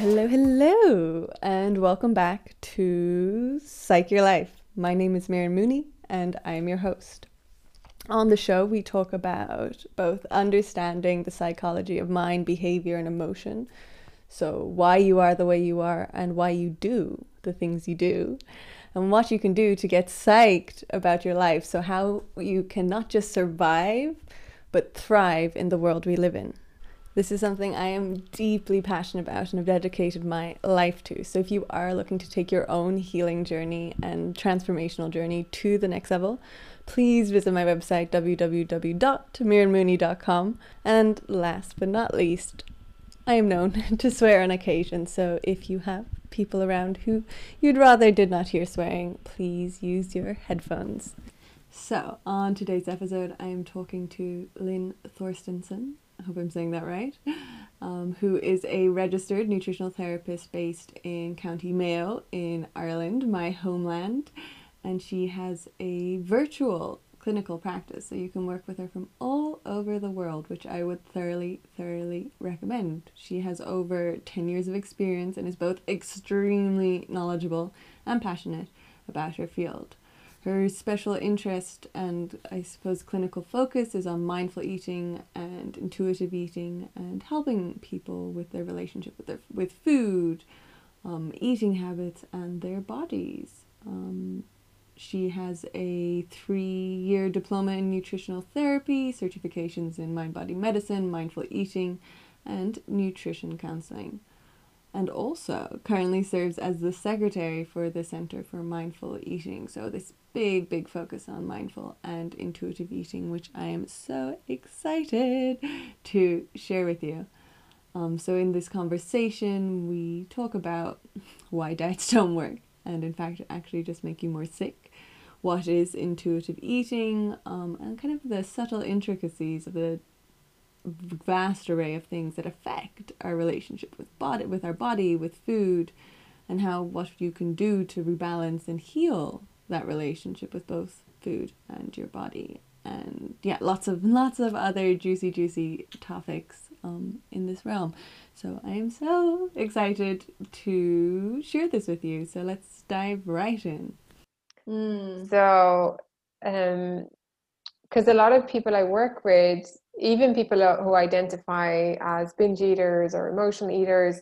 hello, hello, and welcome back to Psych Your Life. My name is Miriam Mooney, and I'm your host. On the show, we talk about both understanding the psychology of mind, behavior, and emotion. So, why you are the way you are, and why you do the things you do, and what you can do to get psyched about your life. So, how you can not just survive, but thrive in the world we live in. This is something I am deeply passionate about and have dedicated my life to. So, if you are looking to take your own healing journey and transformational journey to the next level, please visit my website www.miriammooney.com. And last but not least, I am known to swear on occasion, so if you have people around who you'd rather did not hear swearing, please use your headphones. So, on today's episode, I am talking to Lynn Thorstenson. I hope I'm saying that right. Um, who is a registered nutritional therapist based in County Mayo in Ireland, my homeland. And she has a virtual clinical practice, so you can work with her from all over the world, which I would thoroughly, thoroughly recommend. She has over 10 years of experience and is both extremely knowledgeable and passionate about her field. Her special interest and I suppose clinical focus is on mindful eating and intuitive eating and helping people with their relationship with their with food, um, eating habits, and their bodies. Um, she has a three year diploma in nutritional therapy, certifications in mind body medicine, mindful eating, and nutrition counseling and also currently serves as the secretary for the Center for Mindful Eating. So, this big, big focus on mindful and intuitive eating, which I am so excited to share with you. Um, so, in this conversation, we talk about why diets don't work and, in fact, actually just make you more sick. What is intuitive eating, um, and kind of the subtle intricacies of the vast array of things that affect our relationship with body with our body with food and how what you can do to rebalance and heal that relationship with both food and your body. And yeah lots of lots of other juicy juicy topics um, in this realm. So i am so excited to share this with you. So let's dive right in. Mm. so um because a lot of people i work with even people who identify as binge eaters or emotional eaters,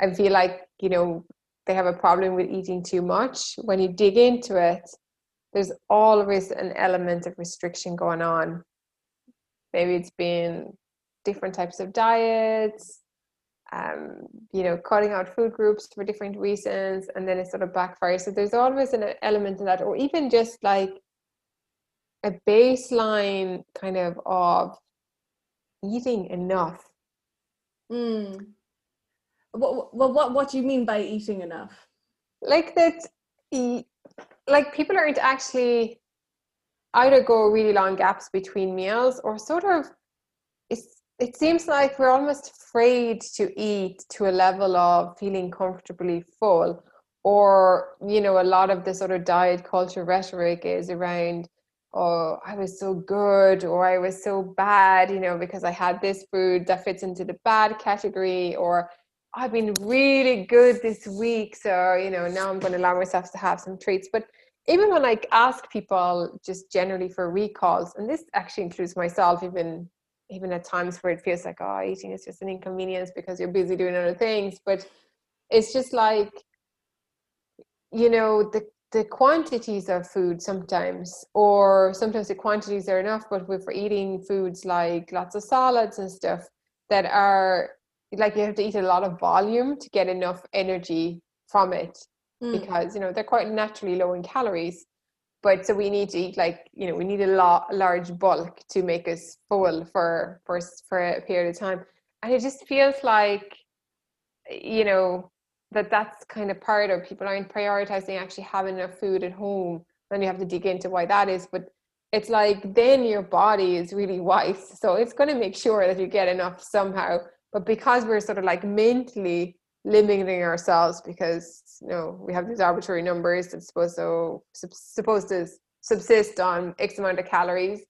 I feel like, you know, they have a problem with eating too much. When you dig into it, there's always an element of restriction going on. Maybe it's been different types of diets, um, you know, cutting out food groups for different reasons, and then it sort of backfires. So there's always an element of that, or even just like a baseline kind of of eating enough. Mm. What, what, what, do you mean by eating enough? Like that, like people aren't actually either go really long gaps between meals or sort of it's it seems like we're almost afraid to eat to a level of feeling comfortably full or you know a lot of the sort of diet culture rhetoric is around oh, I was so good or I was so bad, you know, because I had this food that fits into the bad category or I've been really good this week. So, you know, now I'm going to allow myself to have some treats. But even when I ask people just generally for recalls, and this actually includes myself, even even at times where it feels like, oh, eating is just an inconvenience because you're busy doing other things. But it's just like, you know, the the quantities of food sometimes, or sometimes the quantities are enough, but if we're eating foods like lots of salads and stuff that are like you have to eat a lot of volume to get enough energy from it mm. because you know they're quite naturally low in calories. But so we need to eat like you know we need a lot a large bulk to make us full for for for a period of time. And it just feels like you know that that's kind of part of people aren't prioritizing actually having enough food at home. Then you have to dig into why that is. But it's like then your body is really wise. So it's going to make sure that you get enough somehow but because we're sort of like mentally limiting ourselves because you know we have these arbitrary numbers that's supposed to supposed to subsist on x amount of calories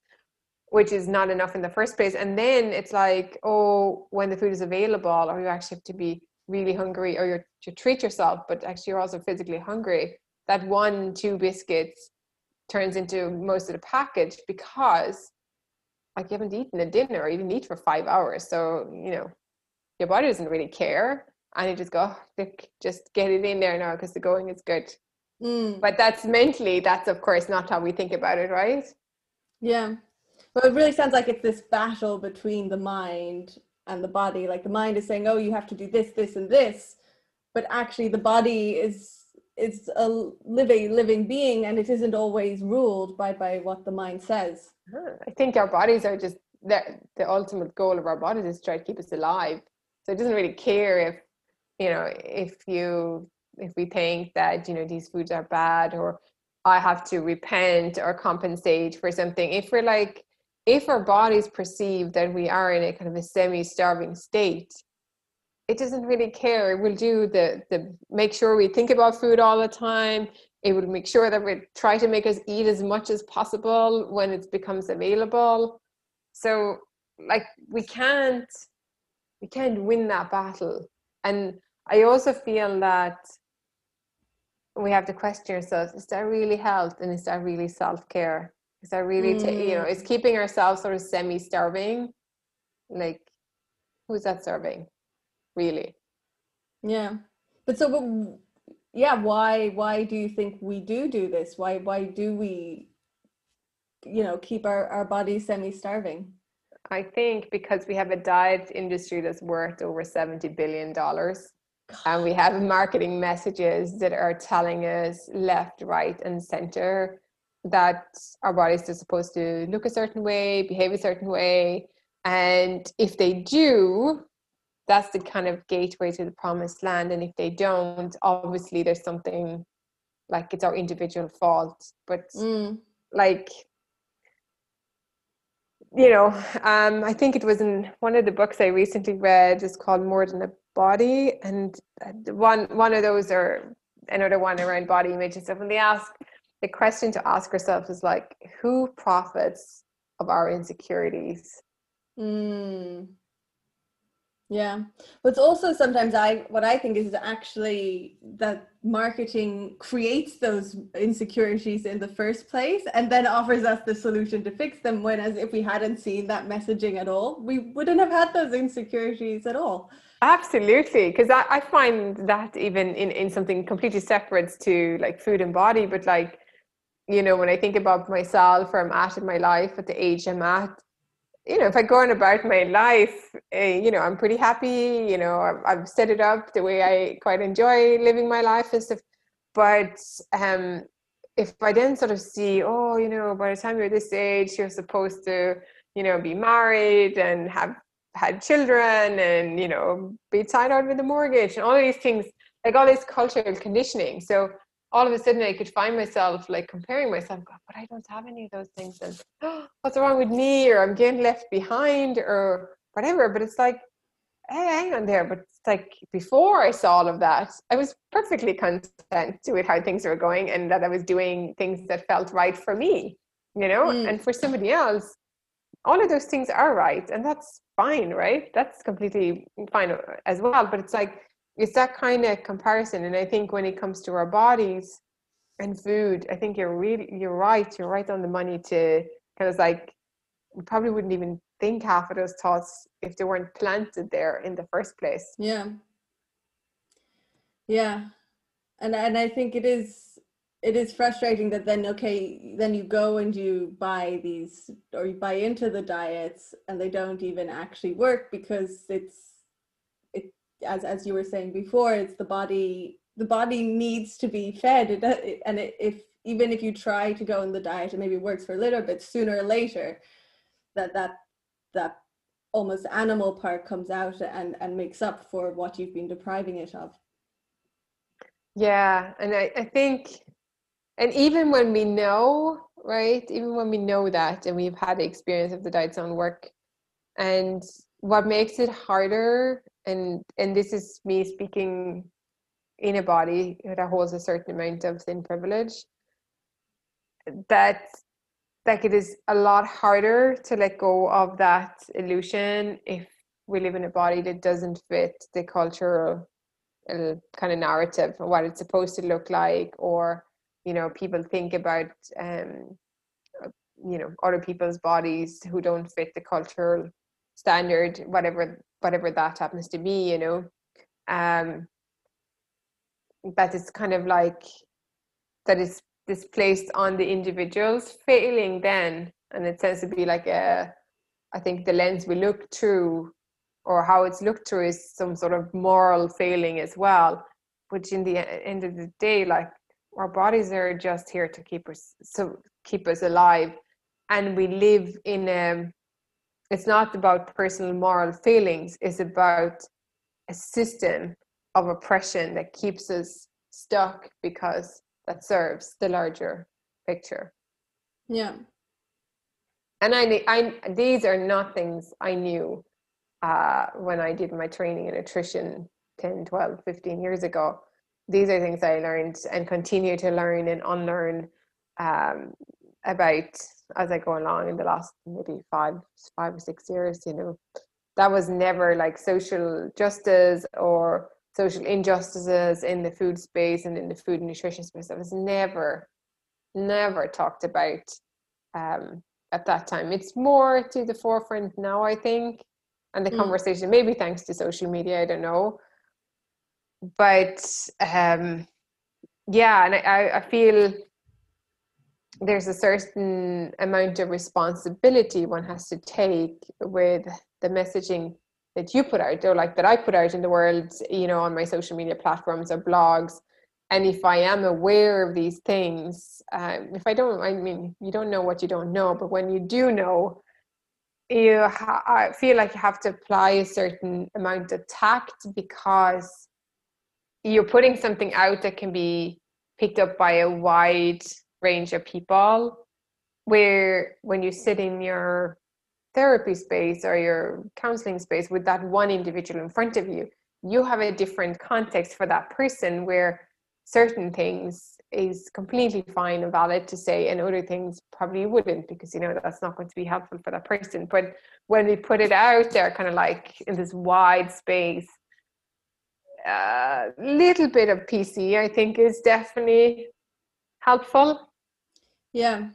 which is not enough in the first place and then it's like oh when the food is available or you actually have to be really hungry or you're to treat yourself but actually you're also physically hungry that one two biscuits turns into most of the package because like you haven't eaten a dinner or didn't eat for five hours so you know your body doesn't really care. And you just go oh, just get it in there now because the going is good. Mm. but that's mentally that's of course not how we think about it right? Yeah. But it really sounds like it's this battle between the mind and the body. Like the mind is saying oh you have to do this this and this but actually the body is is a living living being and it isn't always ruled by by what the mind says. I think our bodies are just the, the ultimate goal of our bodies is to try to keep us alive so it doesn't really care if you know if you if we think that you know these foods are bad or i have to repent or compensate for something. If we're like if our bodies perceive that we are in a kind of a semi-starving state it doesn't really care. It will do the the make sure we think about food all the time. It will make sure that we try to make us eat as much as possible when it becomes available. So like we can't we can't win that battle. And i also feel that we have to question ourselves is that really health and is that really self-care? Is that really mm. you know is keeping ourselves sort of semi-starving? Like who's that serving really? Yeah. But so but yeah why why do you think we do do this? Why why do we you know keep our, our bodies semi-starving i think because we have a diet industry that's worth over 70 billion dollars and we have marketing messages that are telling us left right and center that our bodies are supposed to look a certain way, behave a certain way. And if they do, that's the kind of gateway to the promised land. And if they don't, obviously there's something like it's our individual fault. But mm. like, you know, um, I think it was in one of the books I recently read is called More Than a Body. And uh, one one of those are another one around body image and stuff. And they ask the question to ask ourselves is like, who profits of our insecurities? Mm. Yeah, but it's also sometimes I what I think is actually that marketing creates those insecurities in the first place and then offers us the solution to fix them. When as if we hadn't seen that messaging at all, we wouldn't have had those insecurities at all. Absolutely, because I, I find that even in in something completely separate to like food and body, but like you know, when I think about myself or I'm at in my life at the age I'm at, you know, if I go on about my life, uh, you know, I'm pretty happy. You know, I've, I've, set it up the way I quite enjoy living my life and stuff. But um, if I then sort of see, oh, you know, by the time you're this age, you're supposed to, you know, be married and have had children and you know be tied out with a mortgage and all these things, like all this cultural conditioning. So all of a sudden I could find myself like comparing myself, but I don't have any of those things. And oh, what's wrong with me? Or I'm getting left behind or whatever. But it's like, hey, hang on there. But it's like before I saw all of that, I was perfectly content with how things were going and that I was doing things that felt right for me, you know? Mm. And for somebody else, all of those things are right. And that's fine, right? That's completely fine as well. But it's like, it's that kind of comparison and i think when it comes to our bodies and food i think you're really you're right you're right on the money to kind of like we probably wouldn't even think half of those thoughts if they weren't planted there in the first place. Yeah. Yeah. And and i think it is it is frustrating that then okay then you go and you buy these or you buy into the diets and they don't even actually work because it's as as you were saying before it's the body the body needs to be fed. It, and it, if even if you try to go on the diet and maybe it works for a little bit sooner or later that that that almost animal part comes out and and makes up for what you've been depriving it of. Yeah and i, I think and even when we know right even when we know that and we've had the experience of the diet zone work and what makes it harder and and this is me speaking in a body that holds a certain amount of thin privilege that like it is a lot harder to let go of that illusion if we live in a body that doesn't fit the cultural a kind of narrative of what it's supposed to look like or you know people think about um you know other people's bodies who don't fit the cultural standard whatever whatever that happens to be you know? Um it's kind of like that is displaced on the individuals failing then and it tends to be like a i think the lens we look through or how it's looked through is some sort of moral failing as well which in the end of the day like our bodies are just here to keep us so keep us alive and we live in a it's not about personal moral failings it's about a system of oppression that keeps us stuck because that serves the larger picture. Yeah. And i i these are not things i knew uh, when i did my training in nutrition 10 12 15 years ago. These are things i learned and continue to learn and unlearn um, about as I go along in the last maybe five five or six years, you know, that was never like social justice or social injustices in the food space and in the food and nutrition space. That was never, never talked about um, at that time. It's more to the forefront now, I think, and the mm. conversation, maybe thanks to social media, I don't know. But um, yeah, and I, I feel there's a certain amount of responsibility one has to take with the messaging that you put out or like that I put out in the world, you know, on my social media platforms or blogs. And if I am aware of these things, um, if I don't, I mean, you don't know what you don't know, but when you do know, you ha- feel like you have to apply a certain amount of tact because you're putting something out that can be picked up by a wide range of people where when you sit in your therapy space or your counseling space with that one individual in front of you you have a different context for that person where certain things is completely fine and valid to say and other things probably wouldn't because you know that's not going to be helpful for that person. But when we put it out there kind of like in this wide space a uh, little bit of pc i think is definitely helpful yeah.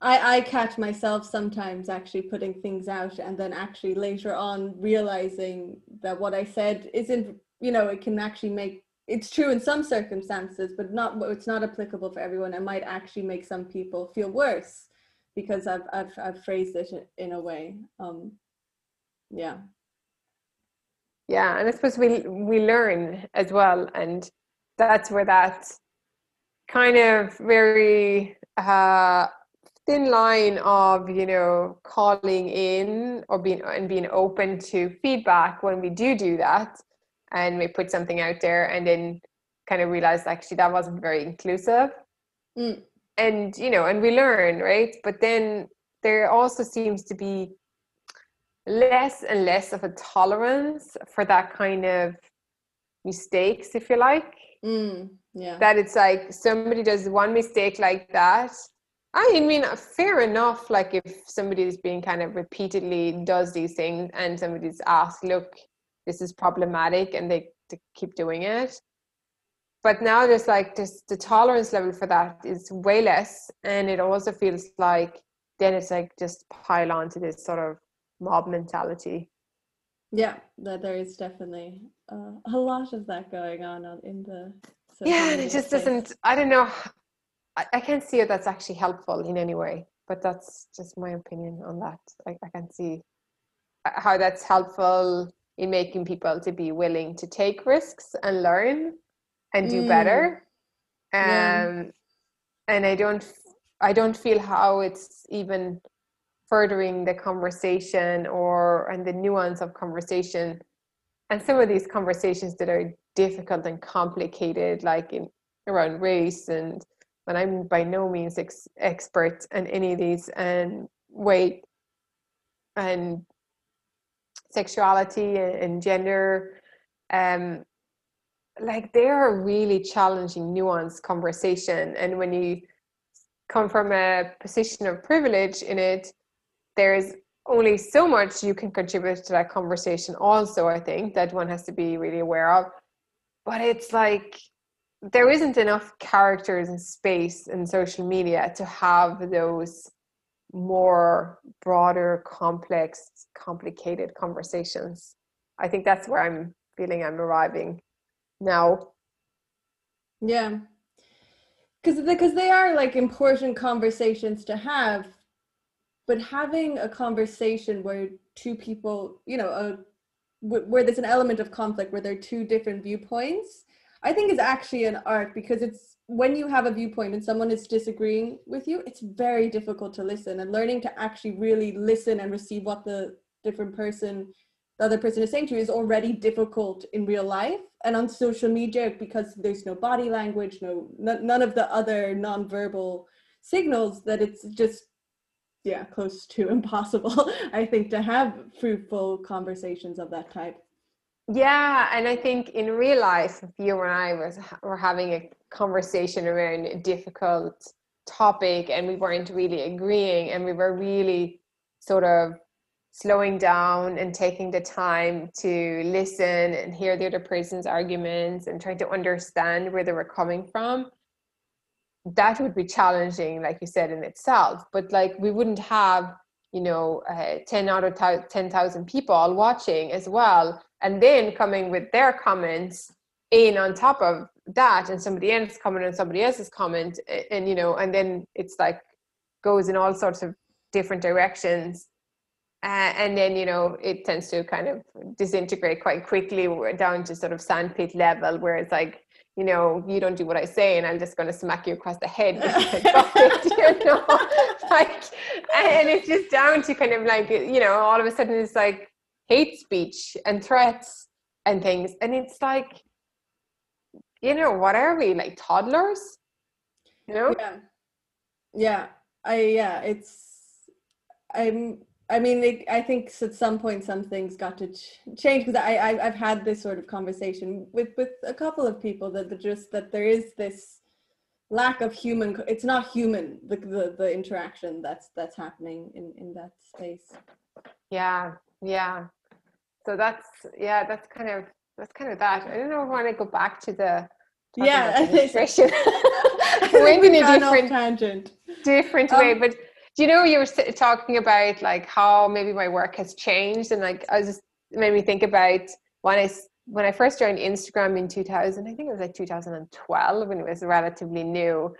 I, I catch myself sometimes actually putting things out and then actually later on realizing that what I said isn't, you know, it can actually make it's true in some circumstances, but not it's not applicable for everyone. It might actually make some people feel worse because I've I've, I've phrased it in a way. Um, yeah. Yeah, and I suppose we we learn as well, and that's where that kind of very uh, thin line of you know calling in or being and being open to feedback when we do do that and we put something out there and then kind of realize actually that wasn't very inclusive. Mm. and you know and we learn right? But then there also seems to be less and less of a tolerance for that kind of mistakes if you like. Mm yeah. that it's like somebody does one mistake like that. I mean fair enough like if somebody is being kind of repeatedly does these things and somebody's asked look this is problematic and they, they keep doing it. But now there's like this the tolerance level for that is way less and it also feels like then it's like just pile on to this sort of mob mentality. Yeah that there is definitely uh, a lot of that going on in the so yeah, and it just doesn't. I don't know. I, I can't see if that's actually helpful in any way. But that's just my opinion on that. I, I can't see uh, how that's helpful in making people to be willing to take risks and learn and do mm. better. Um, yeah. and I don't, I don't feel how it's even furthering the conversation or and the nuance of conversation and some of these conversations that are difficult and complicated, like in around race and and I'm by no means ex- expert in any of these and weight and sexuality and, and gender um like they're a really challenging nuanced conversation and when you come from a position of privilege in it there's only so much you can contribute to that conversation also i think that one has to be really aware of but it's like there isn't enough characters and space in social media to have those more broader, complex, complicated conversations. I think that's where I'm feeling I'm arriving now. Yeah. Because because they are like important conversations to have, but having a conversation where two people, you know, a, where there's an element of conflict, where there are two different viewpoints, I think is actually an art because it's when you have a viewpoint and someone is disagreeing with you, it's very difficult to listen and learning to actually really listen and receive what the different person the other person is saying to you is already difficult in real life and on social media because there's no body language no n- none of the other nonverbal signals that it's just yeah close to impossible i think to have fruitful conversations of that type. Yeah and i think in real life if you and i was were having a conversation around a difficult topic and we weren't really agreeing and we were really sort of slowing down and taking the time to listen and hear the other person's arguments and trying to understand where they were coming from that would be challenging like you said in itself. But like we wouldn't have you know uh, 10 out of 10,000 people watching as well and then coming with their comments in on top of that and somebody else comment on somebody else's comment and, and you know and then it's like goes in all sorts of different directions. Uh, and then you know it tends to kind of disintegrate quite quickly down to sort of sandpit level where it's like you know you don't do what i say and i'm just going to smack you across the head you know like and it's just down to kind of like you know all of a sudden it's like hate speech and threats and things. And it's like you know what are we like toddlers? You know yeah. Yeah. I yeah it's i'm I mean, it, I think at some point some things got to ch- change because I, I have had this sort of conversation with with a couple of people that just that there is this lack of human. It's not human the the, the interaction that's that's happening in in that space. Yeah, yeah. So that's yeah, that's kind of that's kind of that. I don't know if I want to go back to the yeah administration. In a different tangent, different um, way, but do you know you were talking about like how maybe my work has changed? And like I was just made me think about when I when I first joined Instagram in 2000 I think it was like 2012 when it was relatively new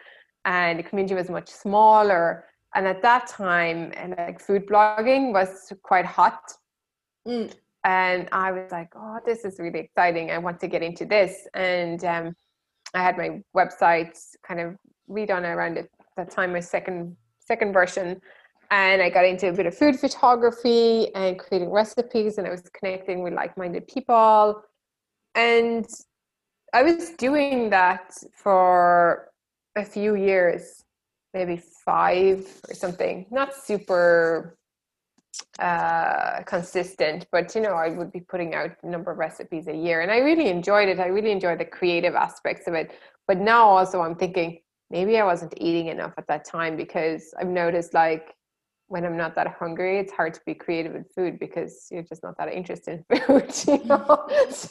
and the community was much smaller. And at that time and like food blogging was quite hot. Mm. and I was like oh this is really exciting. I want to get into this. And um, I had my website kind of redone around it, that time my second second version and I got into a bit of food photography and creating recipes, and I was connecting with like minded people. And I was doing that for a few years, maybe five or something, not super uh, consistent, but you know, I would be putting out a number of recipes a year, and I really enjoyed it. I really enjoyed the creative aspects of it. But now also, I'm thinking, maybe I wasn't eating enough at that time because I've noticed like when I'm not that hungry, it's hard to be creative with food because you're just not that interested in food, you mm-hmm. know. so,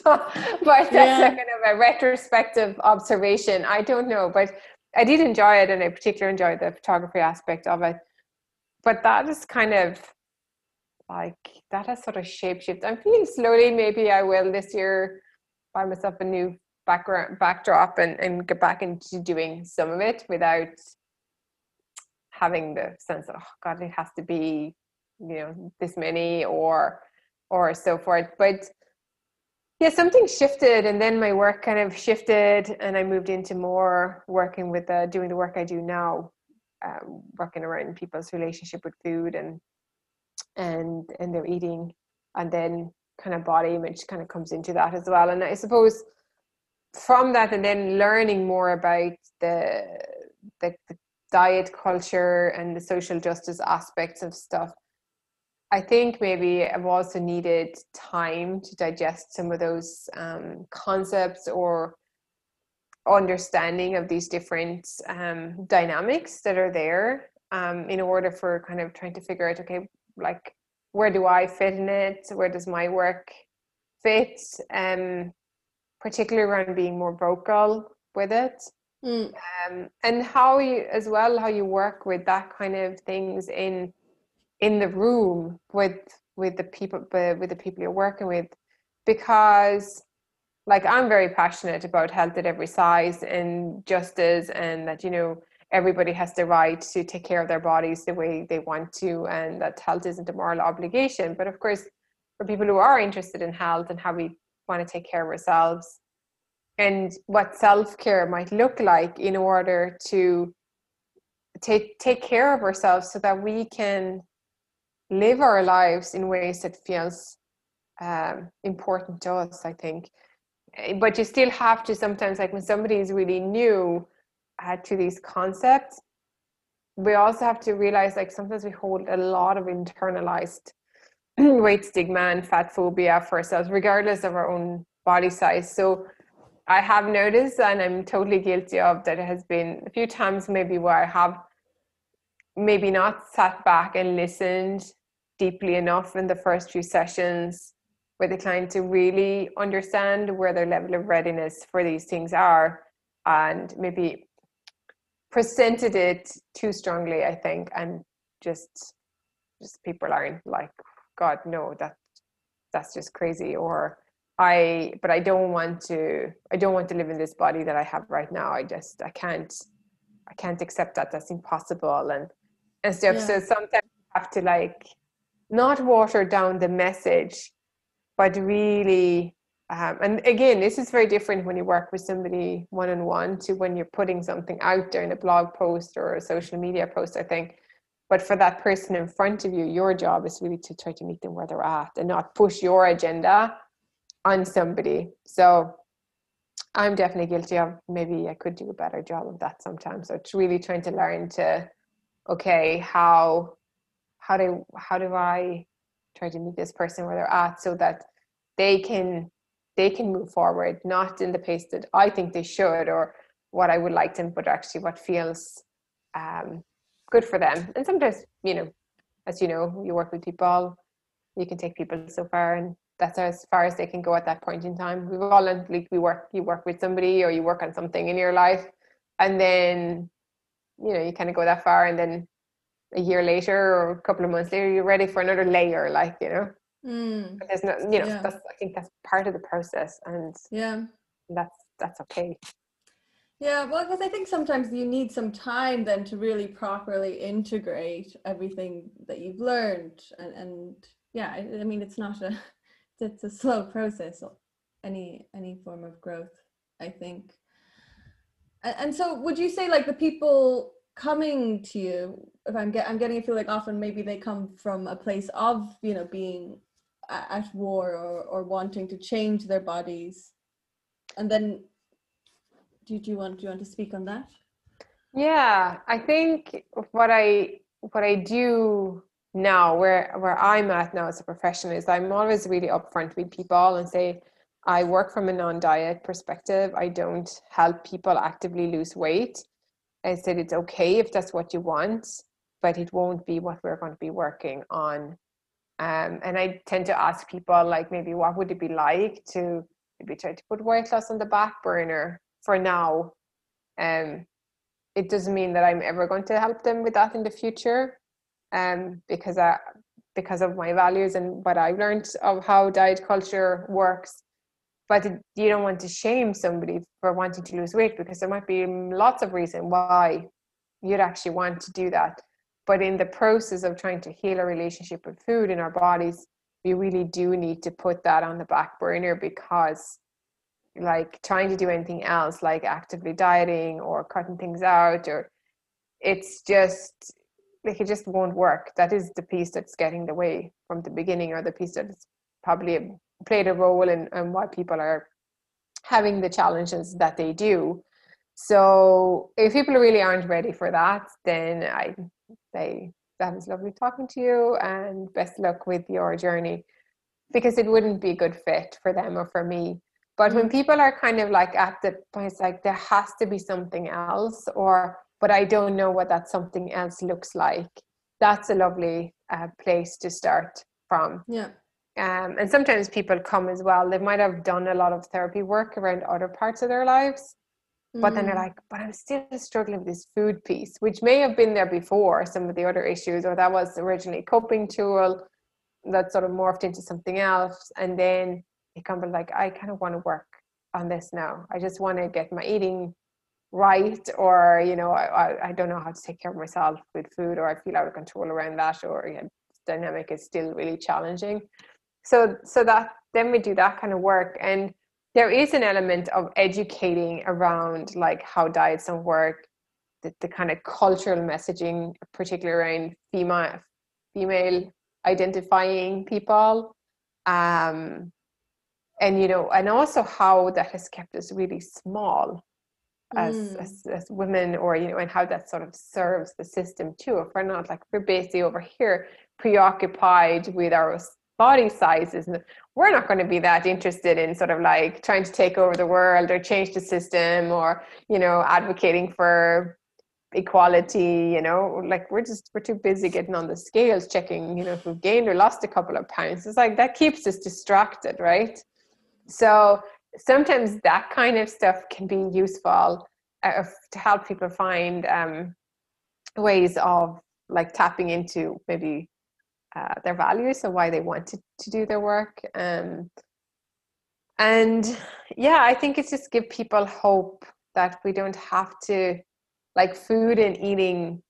but that's yeah. kind of a retrospective observation. I don't know, but I did enjoy it, and I particularly enjoyed the photography aspect of it. But that is kind of like that has sort of shapeshift. I'm feeling slowly. Maybe I will this year buy myself a new background backdrop and, and get back into doing some of it without having the sense that oh god it has to be you know this many or or so forth. But yeah something shifted and then my work kind of shifted and i moved into more working with uh, doing the work i do now um, working around people's relationship with food and and and their eating and then kind of body image kind of comes into that as well. And i suppose from that and then learning more about the, the, the diet culture and the social justice aspects of stuff I think maybe I've also needed time to digest some of those um, concepts or understanding of these different um, dynamics that are there um, in order for kind of trying to figure out okay like where do I fit in it? Where does my work fit? Um, particularly around being more vocal with it. Mm. Um, and how you as well how you work with that kind of things in in the room with with the people with the people you're working with because like I'm very passionate about health at every size and justice and that you know everybody has the right to take care of their bodies the way they want to and that health isn't a moral obligation but of course for people who are interested in health and how we want to take care of ourselves and what self-care might look like in order to take take care of ourselves so that we can live our lives in ways that feels um, important to us i think. Eh, but you still have to sometimes like when somebody is really new uh, to these concepts we also have to realize like sometimes we hold a lot of internalized weight stigma and fat phobia for ourselves regardless of our own body size. So i have noticed and i'm totally guilty of that it has been a few times maybe where i have maybe not sat back and listened deeply enough in the first few sessions with the client to really understand where their level of readiness for these things are and maybe presented it too strongly i think and just just people aren't like god no that that's just crazy. Or i but i don't want to i don't want to live in this body that i have right now. I just i can't i can't accept that. That's impossible and and stuff yeah. so sometimes you have to like not water down the message but really um, and again this is very different when you work with somebody one-on-one to when you're putting something out there in a blog post or a social media post i think but for that person in front of you your job is really to try to meet them where they're at and not push your agenda on somebody. So i'm definitely guilty of maybe i could do a better job of that sometimes. So it's really trying to learn to okay how how do how do i try to meet this person where they're at so that they can they can move forward not in the pace that i think they should or what i would like them but actually what feels um, good for them. And sometimes you know as you know you work with people you can take people so far and that's as far as they can go at that point in time. We've all like we work you work with somebody or you work on something in your life and then you know you kind of go that far and then a year later or a couple of months later you're ready for another layer like you know? Mm. there's no you know yeah. that's i think that's part of the process and yeah. that's that's okay yeah well because i think sometimes you need some time then to really properly integrate everything that you've learned and and yeah i, I mean it's not a it's a slow process any any form of growth i think. And, and so would you say like the people coming to you if i'm get i'm getting a feel like often maybe they come from a place of you know being at war or, or wanting to change their bodies and then do, do you want do you want to speak on that? Yeah i think what i what i do now where where i'm at now as a professional is i'm always really upfront with people and say i work from a non-diet perspective. I don't help people actively lose weight. I said it's okay if that's what you want, but it won't be what we're going to be working on. Um, and I tend to ask people like maybe what would it be like to maybe try to put weight loss on the back burner for now. Um, it doesn't mean that I'm ever going to help them with that in the future, um, because I because of my values and what I've learned of how diet culture works but you don't want to shame somebody for wanting to lose weight because there might be lots of reason why you'd actually want to do that but in the process of trying to heal a relationship with food in our bodies we really do need to put that on the back burner because like trying to do anything else like actively dieting or cutting things out or it's just like it just won't work that is the piece that's getting the way from the beginning or the piece that's probably um, played a role in, in why people are having the challenges that they do. So if people really aren't ready for that, then I say that was lovely talking to you and best luck with your journey because it wouldn't be a good fit for them or for me. But when mm. people are kind of like at the point, it's like there has to be something else, or but I don't know what that something else looks like. That's a lovely uh, place to start from. Yeah um, and sometimes people come as well they might have done a lot of therapy work around other parts of their lives but then they're Mm. like but i'm still struggling with this food piece which may have been there before some of the other issues or that was originally a coping tool that sort of morphed into something else and then it kind of like i kind of want to work on this now. I just want to get my eating right or you know I, I, I don't know how to take care of myself with food or i feel out of control around that or yeah, dynamic is still really challenging. So so that then we do that kind of work and there is an element of educating around like how diets don't work the, the kind of cultural messaging particularly around female female identifying people um and you know and also how that has kept us really small as, Mm. as as women or you know and how that sort of serves the system too. If we're not like we're basically over here preoccupied with our body sizes and we're not going to be that interested in sort of like trying to take over the world or change the system or you know advocating for equality you know? Like we're just we're too busy getting on the scales checking you know if we've gained or lost a couple of pounds. It's like that keeps us distracted right so sometimes that kind of stuff can be useful uh, to help people find um, ways of like tapping into maybe uh, their values and why they want to, to do their work um, and yeah i think it's just give people hope that we don't have to like food and eating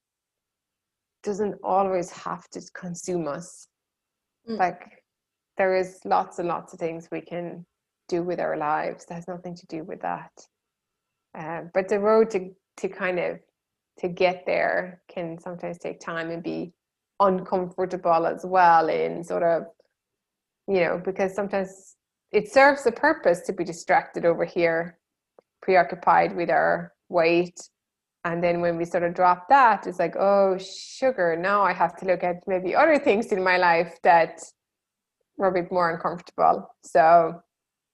doesn't always have to consume us Mm. like there is lots and lots of things we can do with our lives that has nothing to do with that. Uh, but the road to to kind of to get there can sometimes take time and be uncomfortable as well in sort of you know because sometimes it serves a purpose to be distracted over here preoccupied with our weight. And then when we sort of drop that it's like oh sugar now i have to look at maybe other things in my life that were a bit more uncomfortable. So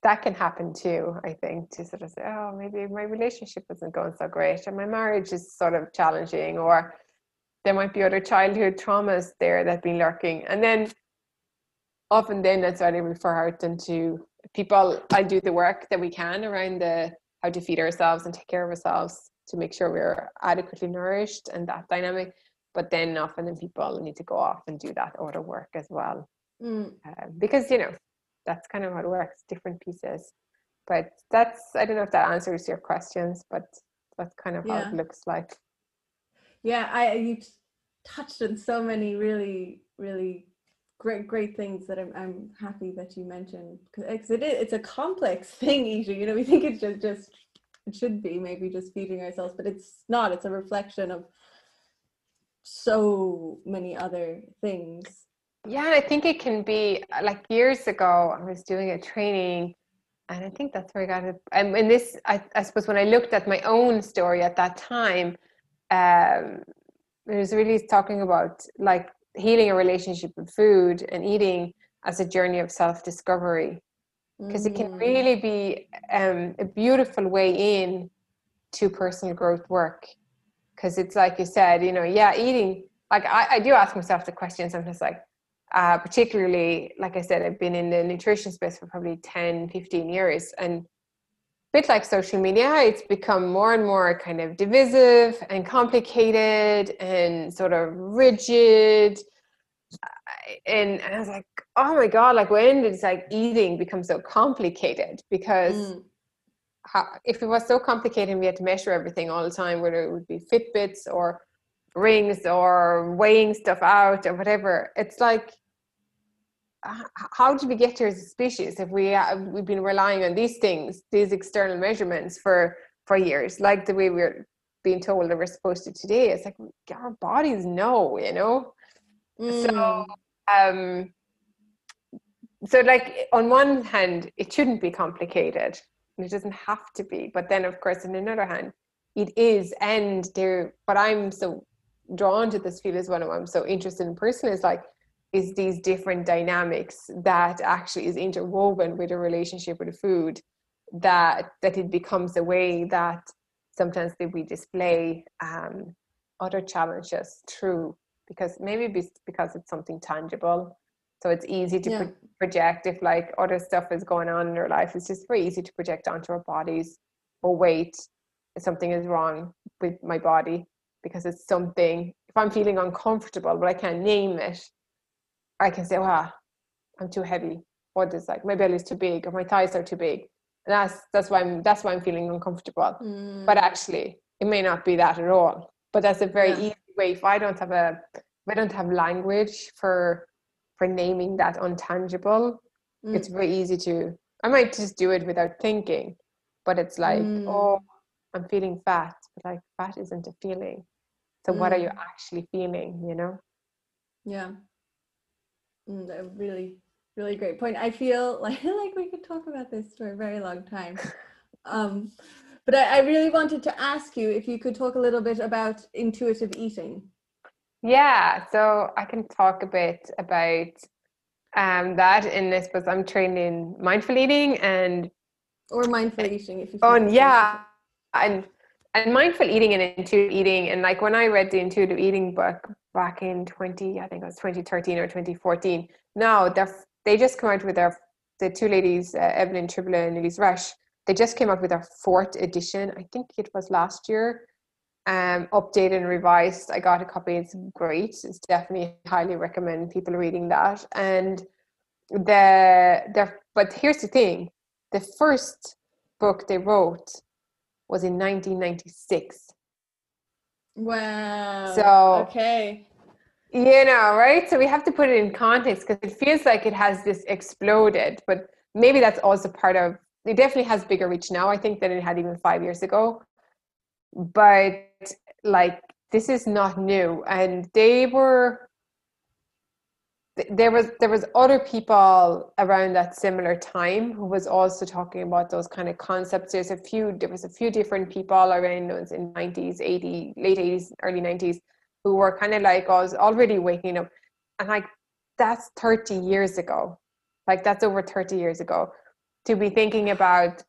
that can happen too i think to sort of say oh maybe my relationship isn't going so great and my marriage is sort of challenging or there might be other childhood traumas there that have been lurking and then often then that's why I refer out into people I do the work that we can around the how to feed ourselves and take care of ourselves to make sure we're adequately nourished and that dynamic but then often then people need to go off and do that other work as well Mm. uh, because you know that's kind of how it works different pieces but that's i don't know if that answers your questions but that's kind of how it looks like Yeah, I you touched on so many really, really great, great things that I'm I'm happy that you mentioned because it is it's a complex thing eating. You know, we think it's just just it should be maybe just feeding ourselves, but it's not. It's a reflection of so many other things. Yeah, I think it can be uh, like years ago, I was doing a training, and I think that's where I got it. And in this, I, I suppose when I looked at my own story at that time, um, it was really talking about like healing a relationship with food and eating as a journey of self discovery. Because it can Mm. really be um, a beautiful way in to personal growth work. Because it's like you said, you know, yeah, eating, like I, I do ask myself the question sometimes, like, uh, particularly, like I said, I've been in the nutrition space for probably 10, 15 years. And a bit like social media, it's become more and more kind of divisive and complicated and sort of rigid. And, and I was like, oh my God, like when did like eating become so complicated? Because Mm. how, if it was so complicated and we had to measure everything all the time, whether it would be Fitbits or rings or weighing stuff out or whatever, it's like, how did we get here as a species if we uh, we've been relying on these things, these external measurements for for years, like the way we're being told that we're supposed to today? It's like our bodies know, you know. Mm. Um, so like on one hand it shouldn't be complicated and it doesn't have to be but then of course on another hand it is and there what i'm so drawn to this field as well what i'm so interested in personally is like is these different dynamics that actually is interwoven with a relationship with food that that it becomes a way that sometimes that we display um, other challenges through because maybe be- because it's something tangible so it's easy to Yeah. pro- project if like other stuff is going on in our life. It's just very easy to project onto our bodies or wait if something is wrong with my body because it's something if I'm feeling uncomfortable but I can't name it, I can say, "Wow, I'm too heavy," or this like my belly's too big, or my thighs are too big, and that's that's why I'm that's why I'm feeling uncomfortable. Mm. But actually, it may not be that at all. But that's a very yeah. easy way. If I don't have a if I don't have language for for naming that untangible, mm. it's very easy to. I might just do it without thinking, but it's like, mm. oh, I'm feeling fat, but like fat isn't a feeling. So what are you mm. actually feeling? You know? Yeah. Mm, a really, really great point. I feel like like we could talk about this for a very long time. Um, but I, I really wanted to ask you if you could talk a little bit about intuitive eating. Yeah, so I can talk a bit about um, that in this, but I'm trained in mindful eating and or mindful eating if you. Oh, yeah, and and mindful eating and intuitive eating, and like when I read the intuitive eating book back in 20, I think it was 2013 or 2014. Now they just come out with their the two ladies, uh, Evelyn Tribole and Elyse Resch, They just came out with their fourth edition. I think it was last year um, updated and revised. I got a copy. It's great. It's definitely highly recommend people reading that. And the the but here's the thing: the first book they wrote was in 1996. Wow. So okay. You know, right? So we have to put it in context because it feels like it has this exploded, but maybe that's also part of. It definitely has bigger reach now. I think than it had even five years ago but like this is not new and they were there was there was other people around that similar time who was also talking about those kind of concepts. There's a few there was a few different people around those in 90s 80 late 80s early 90s who were kind of like I was already waking up. And like that's 30 years ago. Like that's over 30 years ago to be thinking about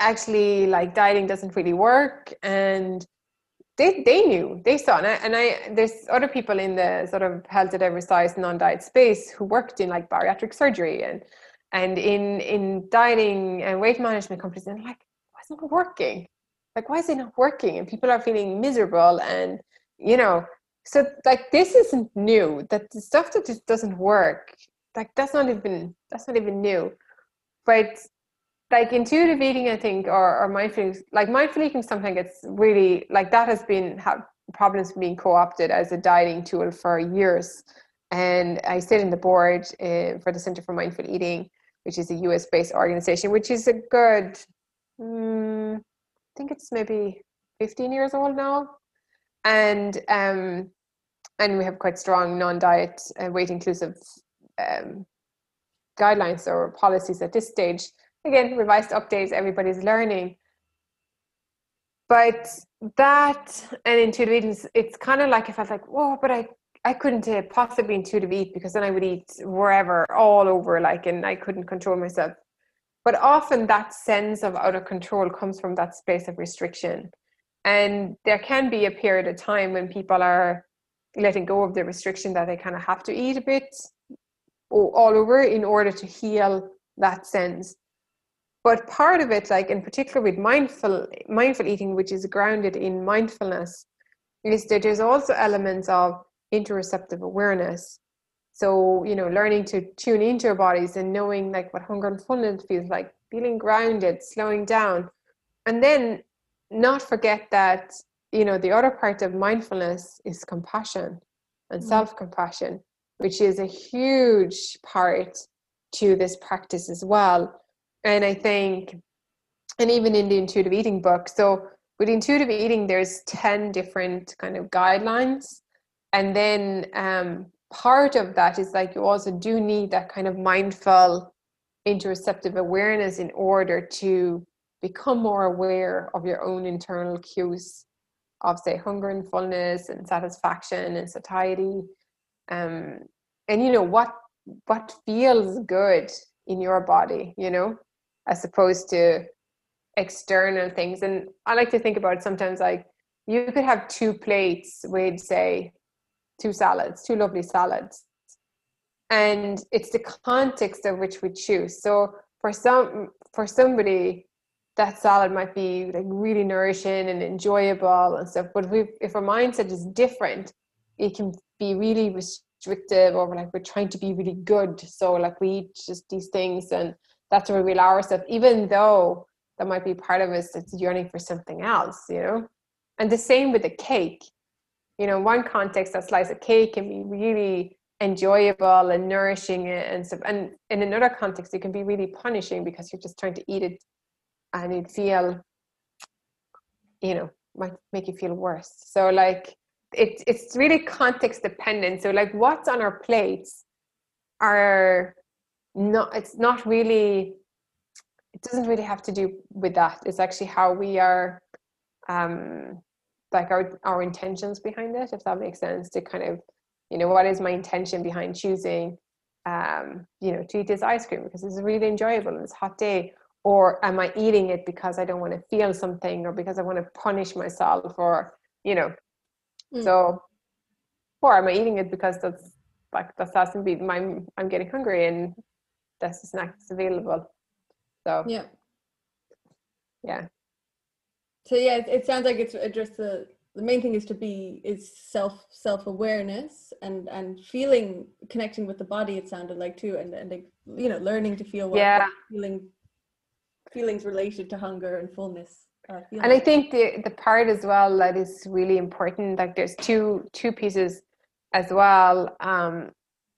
actually like dieting doesn't really work and they they knew they saw and I, and I there's other people in the sort of health at every size non-diet space who worked in like bariatric surgery and and in in dieting and weight management companies and like why is it not working? Like why is it not working? And people are feeling miserable and you know so like this isn't new that the stuff that just doesn't work like that's not even that's not even new. But like intuitive eating i think or, or mindful like mindful eating something gets really like that has been have problems being co-opted as a dieting tool for years. And i sit in the board uh, for the center for mindful eating which is a us based organization which is a good um, i think it's maybe 15 years old now. And um and we have quite strong non-diet and weight inclusive um, guidelines or policies at this stage again revised updates everybody's learning. But that and intuitive eating it's kind of like if i was like whoa but i i couldn't uh, possibly intuitive eat because then i would eat wherever all over like and i couldn't control myself. But often that sense of out of control comes from that space of restriction. And there can be a period of time when people are letting go of the restriction that they kind of have to eat a bit all over in order to heal that sense but part of it like in particular with mindful mindful eating which is grounded in mindfulness is that there's also elements of interoceptive awareness. So you know learning to tune into your bodies and knowing like what hunger and fullness feels like feeling grounded slowing down. And then not forget that you know the other part of mindfulness is compassion and mm. self-compassion which is a huge part to this practice as well and I think, and even in the intuitive eating book, so with intuitive eating, there's 10 different kind of guidelines. And then um, part of that is like you also do need that kind of mindful interoceptive awareness in order to become more aware of your own internal cues of say hunger and fullness and satisfaction and satiety um, and you know what what feels good in your body you know as opposed to external things. And I like to think about sometimes like you could have two plates with, say, two salads, two lovely salads. and it's the context of which we choose so for some for somebody that salad might be like really nourishing and enjoyable and stuff but if, we, if our mindset is different it can be really restrictive or like we're trying to be really good so like we eat just these things and that's where we allow ourselves even though that might be part of us that's yearning for something else you know? And the same with the cake. You know one context that slice of cake can be really enjoyable and nourishing and stuff. And in another context it can be really punishing because you're just trying to eat it and it feel you know might make you feel worse. So like it, it's really context dependent. So like what's on our plates are not it's not really it doesn't really have to do with that it's actually how we are um like our our intentions behind it if that makes sense to kind of you know what is my intention behind choosing um you know to eat this ice cream because it's really enjoyable and it's hot day or am i eating it because i don't want to feel something or because i want to punish myself or you know mm. so or am i eating it because that's like that's has to be my i'm getting hungry and that's the snack that's available so yeah. yeah. So yeah it, it sounds like it's just the the main thing is to be is self self awareness and and feeling connecting with the body it sounded like too and and you know learning to feel what yeah. feeling feelings related to hunger and fullness and i think the the part as well that is really important like there's two two pieces as well um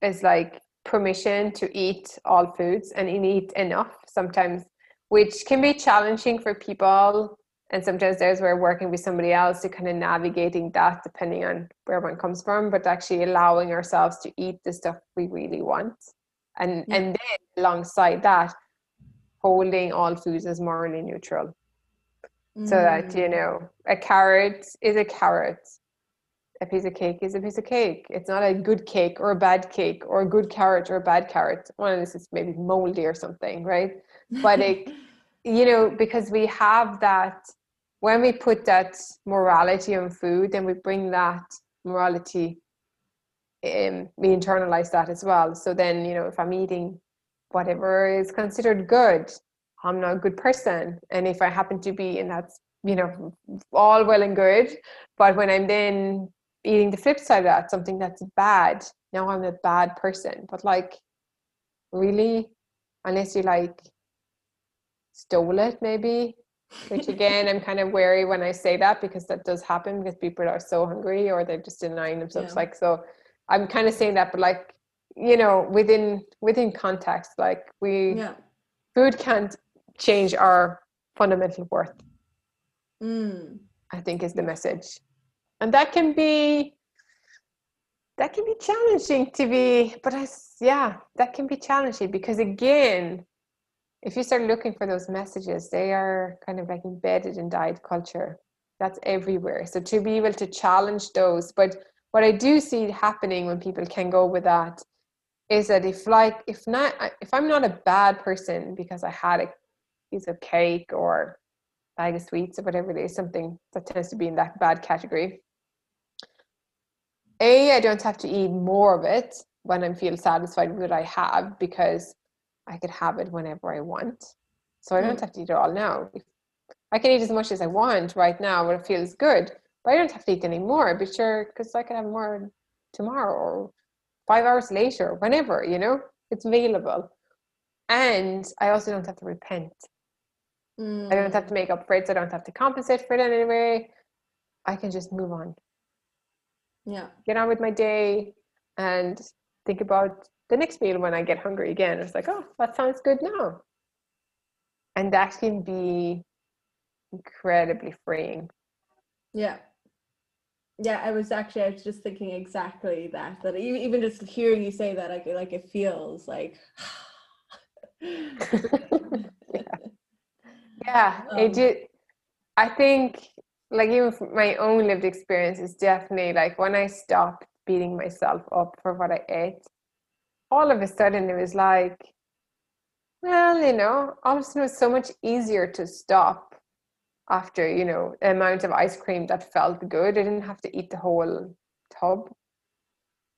is like permission to eat all foods and eat enough sometimes which can be challenging for people and sometimes there's where working with somebody else to kind of navigating that depending on where one comes from but actually allowing ourselves to eat the stuff we really want and yeah. and then alongside that holding all foods as morally neutral so that you mm. know a carrot is a carrot a piece of cake is a piece of cake it's not a good cake or a bad cake or a good carrot or a bad carrot one of this is maybe moldy or something right but it you know because we have that when we put that morality on food, then we bring that morality, um, we internalize that as well. So then, you know, if I'm eating whatever is considered good, I'm not a good person. And if I happen to be, and that's, you know, all well and good, but when I'm then eating the flip side of that, something that's bad, now I'm a bad person. But like, really, unless you like stole it, maybe which again i'm kind of wary when i say that because that does happen because people are so hungry or they're just denying themselves yeah. like so i'm kind of saying that but like you know within within context like we yeah. food can't change our fundamental worth mm. i think is the message and that can be that can be challenging to be but i yeah that can be challenging because again if you start looking for those messages, they are kind of like embedded in diet culture. That's everywhere. So to be able to challenge those, but what I do see happening when people can go with that is that if like if not if I'm not a bad person because I had a piece of cake or bag of sweets or whatever it is, something that tends to be in that bad category. A, I don't have to eat more of it when I feel satisfied with what I have because I could have it whenever I want. So I don't mm. have to eat it all now. I can eat as much as I want right now when it feels good, but I don't have to eat any more. But sure, because I could have more tomorrow or five hours later, whenever, you know, it's available. And I also don't have to repent. Mm. I don't have to make up for it. So I don't have to compensate for it in any way. I can just move on. Yeah. Get on with my day and think about the next meal when I get hungry again, it's like, oh, that sounds good now. And that can be incredibly freeing. Yeah. Yeah, I was actually I was just thinking exactly that. That even just hearing you say that, like like it feels like. yeah, yeah. Um, it did. I think, like even my own lived experience is definitely like when I stopped beating myself up for what I ate, all of a sudden it was like, well, you know, all of a sudden it was so much easier to stop after, you know, the amount of ice cream that felt good. I didn't have to eat the whole tub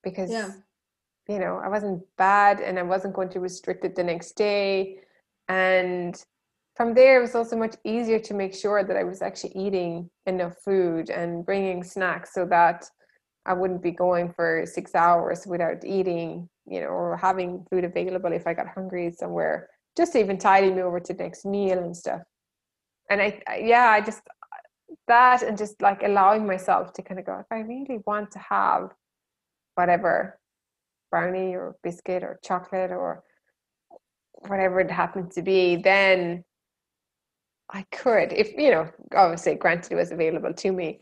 because yeah. you know, I wasn't bad and I wasn't going to restrict it the next day. And from there, it was also much easier to make sure that I was actually eating enough food and bringing snacks so that I wouldn't be going for six hours without eating, you know, or having food available if I got hungry somewhere, just even tiding me over to the next meal and stuff. And I, yeah, I just, that and just like allowing myself to kind of go, if I really want to have whatever brownie or biscuit or chocolate or whatever it happened to be, then I could, if you know, obviously, granted, it was available to me.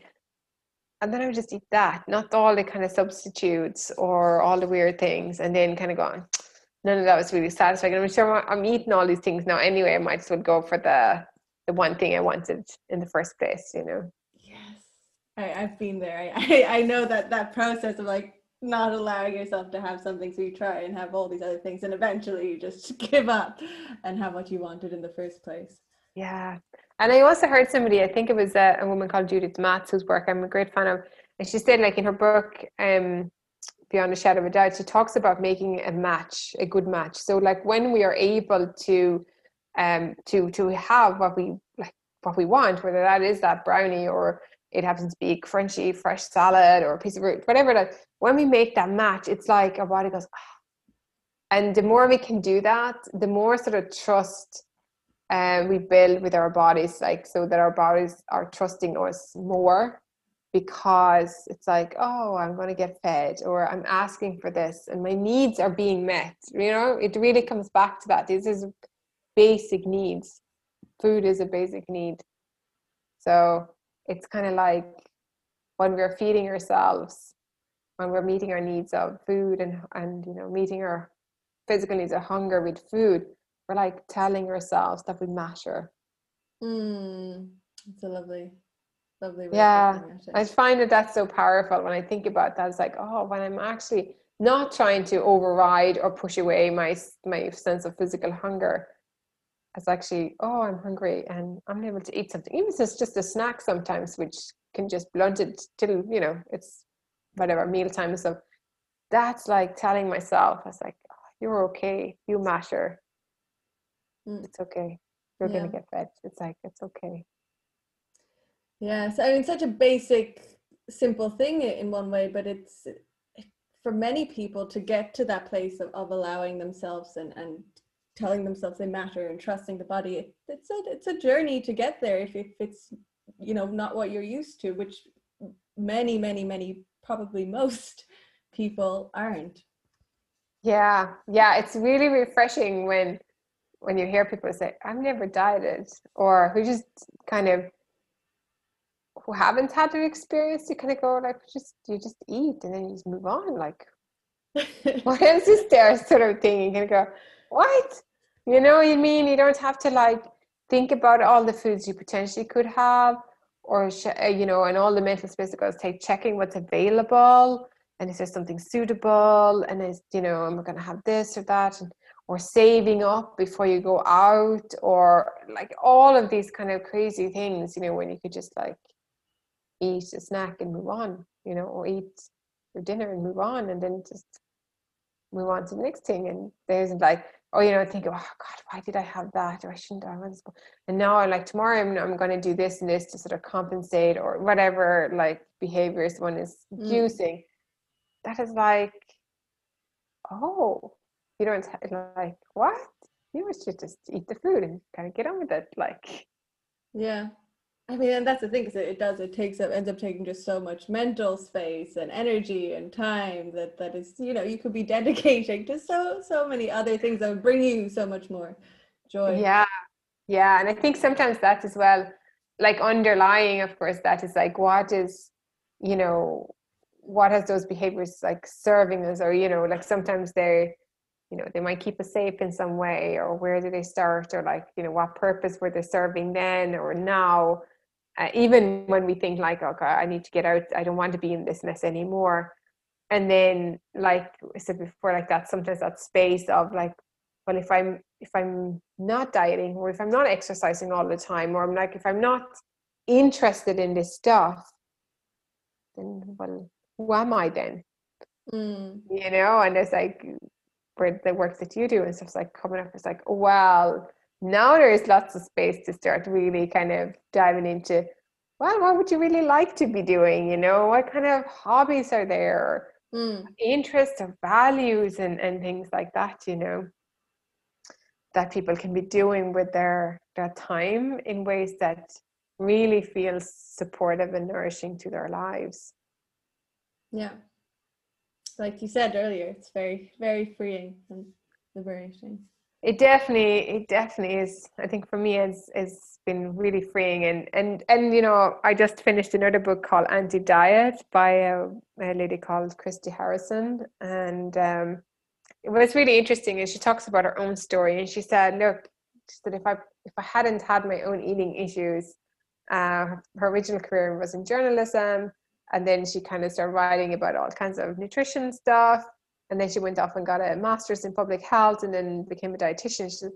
And then I would just eat that, not all the kind of substitutes or all the weird things, and then kind of going, ah, none of that was really satisfying. I'm sure I'm eating all these things now anyway. I might as well go for the the one thing I wanted in the first place, you know. Yes, I, I've been there. I, I know that that process of like not allowing yourself to have something so you try and have all these other things and eventually you just give up and have what you wanted in the first place yeah and i also heard somebody i think it was a, a woman called judith matz whose work i'm a great fan of and she said like in her book um beyond a shadow of a diet she talks about making a match a good match so like when we are able to um to to have what we like what we want whether that is that brownie or it happens to be crunchy fresh salad or a piece of fruit whatever that when we make that match it's like our body goes ah. and the more we can do that the more sort of trust uh, we build with our bodies like so that our bodies are trusting us more because it's like oh i'm going to get fed or i'm asking for this and my needs are being met you know? It really comes back to that. This is basic needs. Food is a basic need. So it's kind of like when we're feeding ourselves when we're meeting our needs of food and and you know meeting our physical needs of hunger with food we're like telling ourselves that we matter. Mm, it's a lovely lovely yeah i find that that's so powerful when i think about that. It's like oh when i'm actually not trying to override or push away my my sense of physical hunger it's actually oh i'm hungry and i'm able to eat something. Even if it's just a snack sometimes which can just blunt it till you know it's whatever mealtime. So that's like telling myself i was like oh, you're okay. You matter. Mm. it's okay you're yeah. gonna get fed it's like it's okay. Yeah so i mean such a basic simple thing in one way but it's for many people to get to that place of, of allowing themselves and, and telling themselves they matter and trusting the body it's a it's a journey to get there if, if it's you know not what you're used to which many many many probably most people aren't. Yeah yeah it's really refreshing when when you hear people say i've never dieted or who just kind of who haven't had the experience you kind of go like just you just eat and then you just move on like what else is there sort of thing? You can go what? You know you mean? You don't have to like think about all the foods you potentially could have or uh, you know and all the mental space that goes take checking what's available and is there something suitable and is you know am i going to have this or that? And, or saving up before you go out or like all of these kind of crazy things you know when you could just like eat a snack and move on you know or eat your dinner and move on and then just move on to the next thing. And there's like oh you know think oh god why did i have that? Or i shouldn't have and now i'm like tomorrow i'm, I'm going to do this and this to sort of compensate or whatever like behaviors one is mm. using. That is like oh you don't like what you should just eat the food and kind of get on with it like yeah I mean, and that's the thing, because it, it, does, it takes up, ends up taking just so much mental space and energy and time that that is, you know, you could be dedicating to so, so many other things that would bring you so much more joy. Yeah. Yeah. And I think sometimes that as well, like underlying, of course, that is like, what is, you know, what has those behaviors like serving us or, you know, like sometimes they you know, they might keep us safe in some way or where do they start or like, you know, what purpose were they serving then or now? uh, even when we think like okay i need to get out i don't want to be in this mess anymore and then like i said before like that sometimes that space of like well if i'm if i'm not dieting or if i'm not exercising all the time or i'm like if i'm not interested in this stuff then well who am i then mm. you know, and it's like for the work that you do and stuff's like coming up, it's like, well, now there's lots of space to start really kind of diving into well, what would you really like to be doing? You know, what kind of hobbies are there? Mm. Interests or values and, and things like that, you know, that people can be doing with their their time in ways that really feels supportive and nourishing to their lives. Yeah. Like you said earlier, it's very, very freeing and liberating. It definitely it definitely is. I think for me it's it's been really freeing. And and and you know i just finished another book called anti-diet by a, a lady called christy harrison. And um what's really interesting is she talks about her own story. And she said look she said if i if i hadn't had my own eating issues uh, her original career was in journalism and then she kind of started writing about all kinds of nutrition stuff. And then she went off and got a master's in public health and then became a dietitian. She said,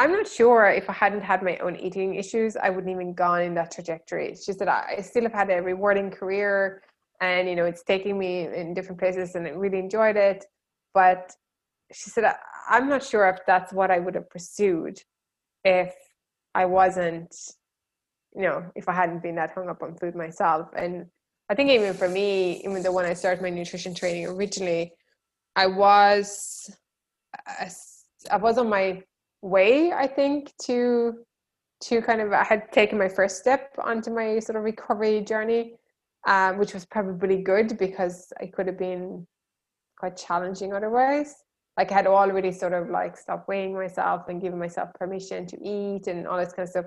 i'm not sure if i hadn't had my own eating issues i wouldn't even gone in that trajectory. She said i still have had a rewarding career and you know it's taking me in different places and i really enjoyed it. But she said i'm not sure if that's what i would have pursued if i wasn't you know if i hadn't been that hung up on food myself and I think even for me, even though when I started my nutrition training originally, I was I was on my way, I think, to to kind of I had taken my first step onto my sort of recovery journey, um, which was probably good because I could have been quite challenging otherwise. Like I had already sort of like stopped weighing myself and given myself permission to eat and all this kind of stuff.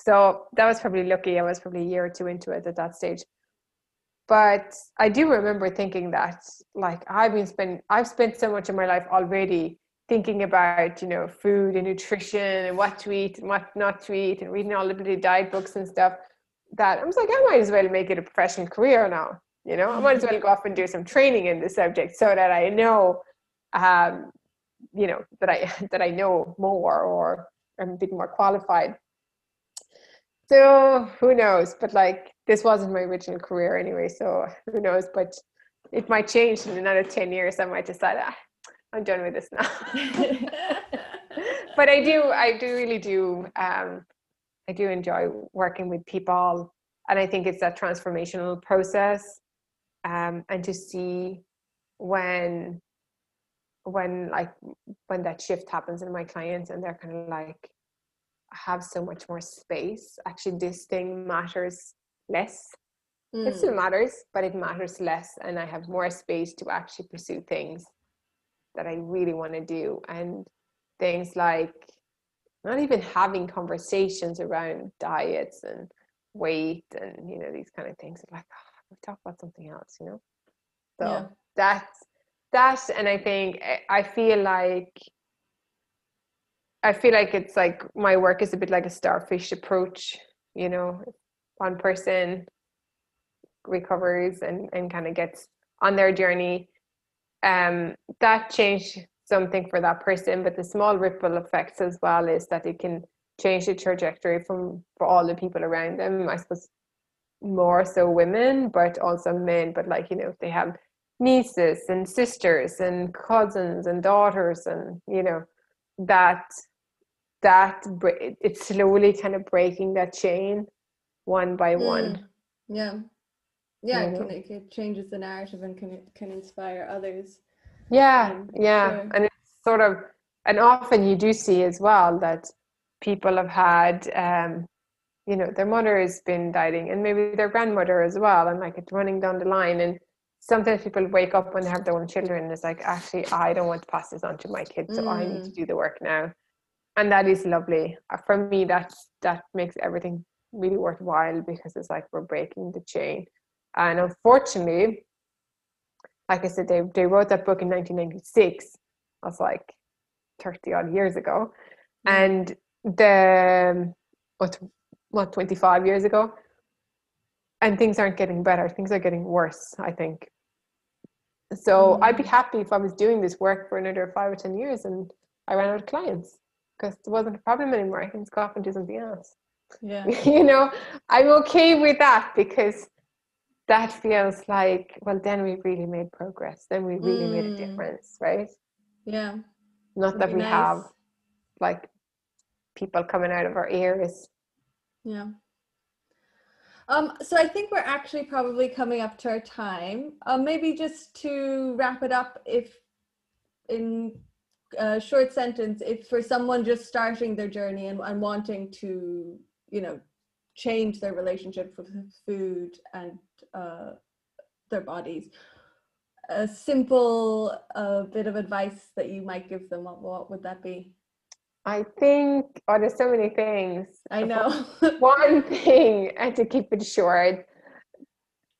So that was probably lucky. I was probably a year or two into it at that stage. But I do remember thinking that like I've been spent I've spent so much of my life already thinking about you know food and nutrition and what to eat and what not to eat and reading all the diet books and stuff that I was like I might as well make it a professional career now you know? I might as well go off and do some training in the subject so that I know um you know that I that I know more or I'm a bit more qualified so who knows but like this wasn't my original career anyway, so who knows? But it might change in another 10 years. I might decide, ah, I'm done with this now. but I do, I do really do, um, I do enjoy working with people. And I think it's that transformational process. Um, and to see when, when like, when that shift happens in my clients and they're kind of like, have so much more space. Actually, this thing matters less. Mm. It still mm. matters, but it matters less. And I have more space to actually pursue things that I really want to do. And things like not even having conversations around diets and weight and, you know, these kind of things. Like, oh, we'll talk about something else, you know? So yeah. that's, that. And I think, eh, I feel like, I feel like it's like my work is a bit like a starfish approach, you know, one person recovers and, and kind of gets on their journey. Um, that changed something for that person but the small ripple effects as well is that it can change the trajectory from for all the people around them i suppose more so women but also men. But like you know if they have nieces and sisters and cousins and daughters and you know that that it's slowly kind of breaking that chain one by mm. one. Yeah. Yeah, it, can, it changes the narrative and can can inspire others. Yeah, um, yeah. Sure. And it's sort of and often you do see as well that people have had um, you know, their mother has been dieting and maybe their grandmother as well, and like it's running down the line and sometimes people wake up when they have their own children and it's like actually I don't want to pass this on to my kids, so mm. I need to mm. do the work now. And that is lovely. Uh, for me that's that makes everything really worthwhile because it's like we're breaking the chain. And unfortunately, like I said, they, they wrote that book in 1996. That's like 30 odd years ago. And the, what, what, 25 years ago? And things aren't getting better. Things are getting worse, I think. So mm. I'd be happy if I was doing this work for another five or 10 years and I ran out of clients because it wasn't a problem anymore. I can just go off and do something else yeah you know i'm okay with that because that feels like well then we really made progress then we really mm. made a mm. difference right yeah not that we nice. have like people coming out of our ears yeah um, so I think we're actually probably coming up to our time. Um, maybe just to wrap it up, if in a short sentence, if for someone just starting their journey and, and wanting to, you know, change their relationship with food and uh, their bodies, a simple uh, bit of advice that you might give them, what, what would that be? I think, oh, there's so many things. I know. One thing, and to keep it short,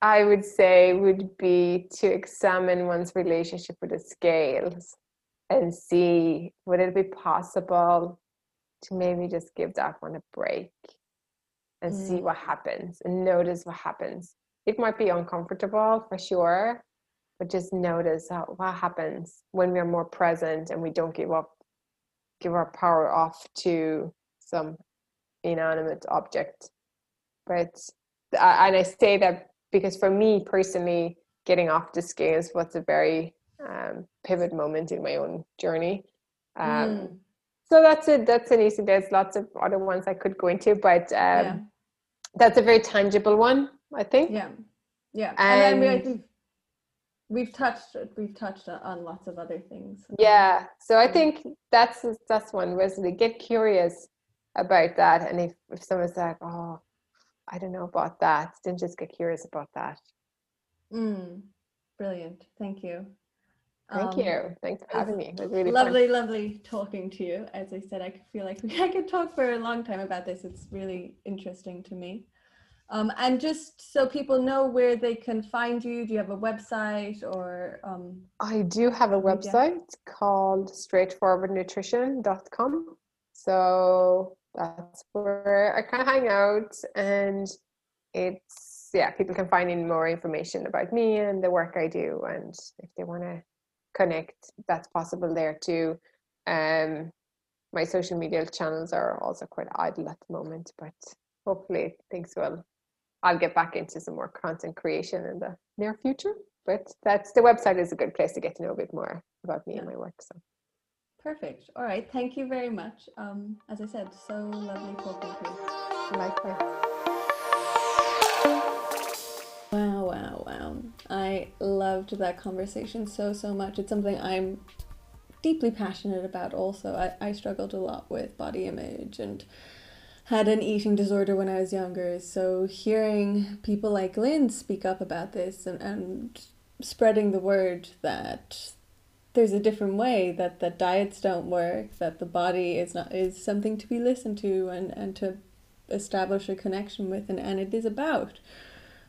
I would say would be to examine one's relationship with the scales and see would it be possible to maybe just give that one a break and mm. see what happens and notice what happens. It might be uncomfortable for sure, but just notice how, what happens when we are more present and we don't give up give our power off to some inanimate object. But and I say that because for me personally, getting off the scales was a very um, pivot moment in my own journey. Um, mm. So that's it. That's an easy. There's lots of other ones I could go into, but um, yeah. that's a very tangible one, I think. Yeah, yeah. And, and I mean, we've touched we've touched on lots of other things yeah so i think that's that's one was to get curious about that and if, if someone's like oh i don't know about that then just get curious about that. Mm, brilliant. Thank you. Thank um, you. Thanks for having me. It was really lovely fun. lovely talking to you. As i said i feel like i could talk for a long time about this. It's really interesting to me um, and just so people know where they can find you, do you have a website or? Um, I do have a website yeah. called straightforwardnutrition.com. So that's where I kind of hang out and it's, yeah, people can find in more information about me and the work I do. And if they want to connect, that's possible there too. Um, my social media channels are also quite idle at the moment, but hopefully things will I'll get back into some more content creation in the near future. But that's the website is a good place to get to know a bit more about me yeah. and my work. So perfect. All right. Thank you very much. Um, as I said, so lovely talking to you. Likewise. Wow, wow, wow. I loved that conversation so, so much. It's something I'm deeply passionate about also. I, I struggled a lot with body image and had an eating disorder when I was younger. So hearing people like Lynn speak up about this and, and spreading the word that there's a different way that, that diets don't work, that the body is not is something to be listened to and, and to establish a connection with and, and it is about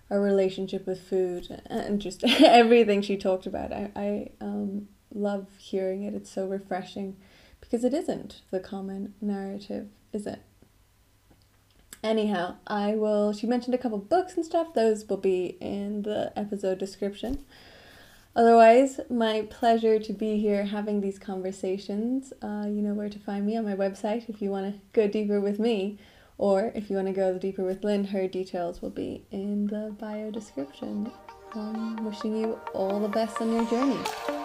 our relationship with food and just everything she talked about. I, I um love hearing it. It's so refreshing because it isn't the common narrative, is it? Anyhow, I will. She mentioned a couple books and stuff. Those will be in the episode description. Otherwise, my pleasure to be here having these conversations. Uh, you know where to find me on my website if you want to go deeper with me, or if you want to go deeper with Lynn, her details will be in the bio description. Um, wishing you all the best on your journey.